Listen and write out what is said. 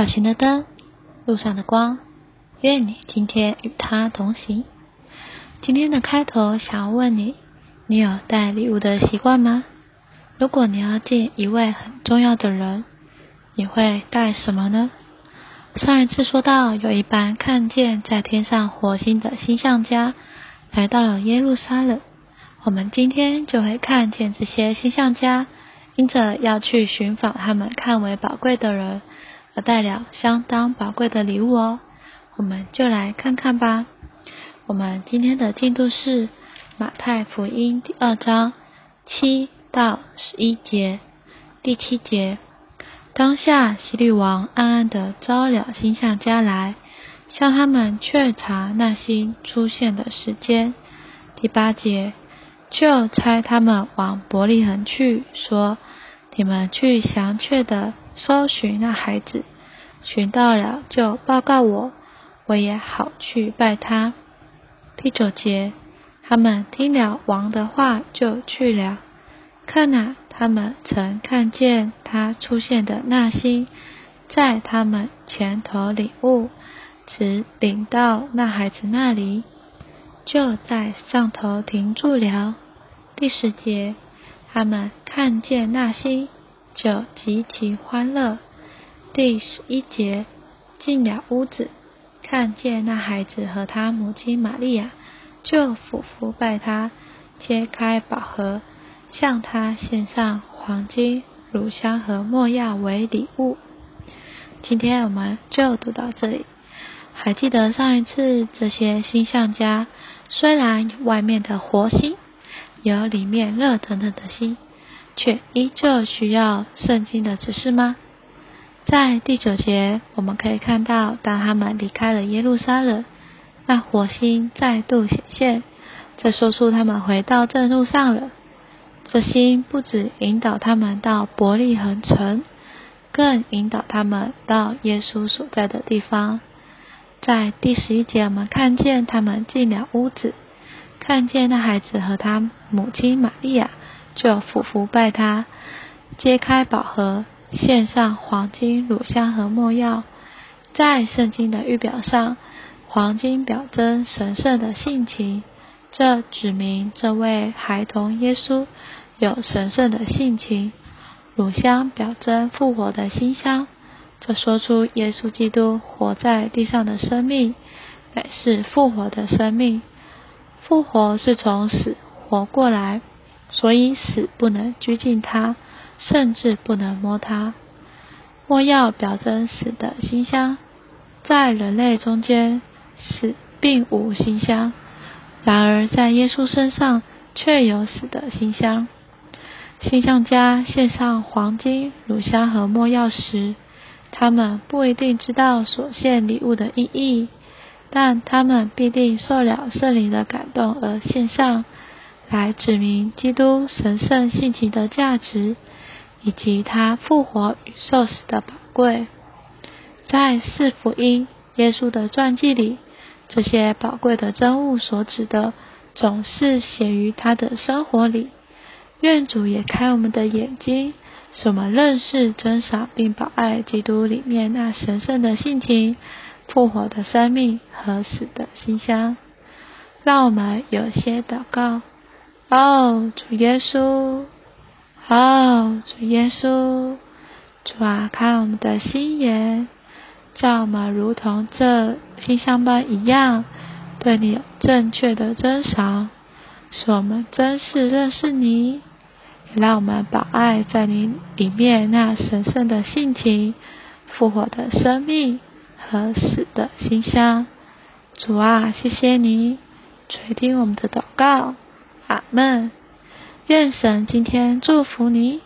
小型的灯，路上的光，愿你今天与他同行。今天的开头想要问你：你有带礼物的习惯吗？如果你要见一位很重要的人，你会带什么呢？上一次说到，有一班看见在天上火星的星象家来到了耶路撒冷。我们今天就会看见这些星象家，因着要去寻访他们看为宝贵的人，而带了相当宝贵的礼物哦。我们就来看看吧。我们今天的进度是马太福音第二章七到十一节。第七节，当下希律王暗暗的招了星象家来，向他们确查那星出现的时间。第八节。就差他们往伯利恒去，说：“你们去详确的搜寻那孩子，寻到了就报告我，我也好去拜他。”第九节，他们听了王的话，就去了。看呐，他们曾看见他出现的那星，在他们前头领物，只领到那孩子那里。就在上头停住了。第十节，他们看见那星，就极其欢乐。第十一节，进了屋子，看见那孩子和他母亲玛利亚，就俯伏拜他，揭开宝盒，向他献上黄金、乳香和没药为礼物。今天我们就读到这里。还记得上一次这些星象家，虽然外面的活星有里面热腾腾的心，却依旧需要圣经的指示吗？在第九节，我们可以看到，当他们离开了耶路撒冷，那火星再度显现，这说出他们回到正路上了。这星不止引导他们到伯利恒城，更引导他们到耶稣所在的地方。在第十一节，我们看见他们进了屋子，看见那孩子和他母亲玛利亚，就俯伏拜他，揭开宝盒，献上黄金、乳香和没药。在圣经的预表上，黄金表征神圣的性情，这指明这位孩童耶稣有神圣的性情；乳香表征复活的馨香。这说出耶稣基督活在地上的生命，乃是复活的生命。复活是从死活过来，所以死不能拘禁他，甚至不能摸他。莫要表征死的馨香，在人类中间，死并无馨香；然而在耶稣身上，却有死的馨香。馨香家献上黄金、乳香和没药时。他们不一定知道所献礼物的意义，但他们必定受了圣灵的感动而献上，来指明基督神圣性情的价值，以及他复活与受死的宝贵。在四福音耶稣的传记里，这些宝贵的真物所指的，总是写于他的生活里。愿主也开我们的眼睛。使我们认识、尊赏并保爱基督里面那神圣的性情、复活的生命和死的馨香。让我们有些祷告。哦，主耶稣，哦，主耶稣，主啊，看我们的心眼，叫我们如同这馨香般一样，对你有正确的珍赏，使我们真实认识你。让我们把爱在你里面那神圣的性情、复活的生命和死的馨香。主啊，谢谢你垂听我们的祷告，阿门。愿神今天祝福你。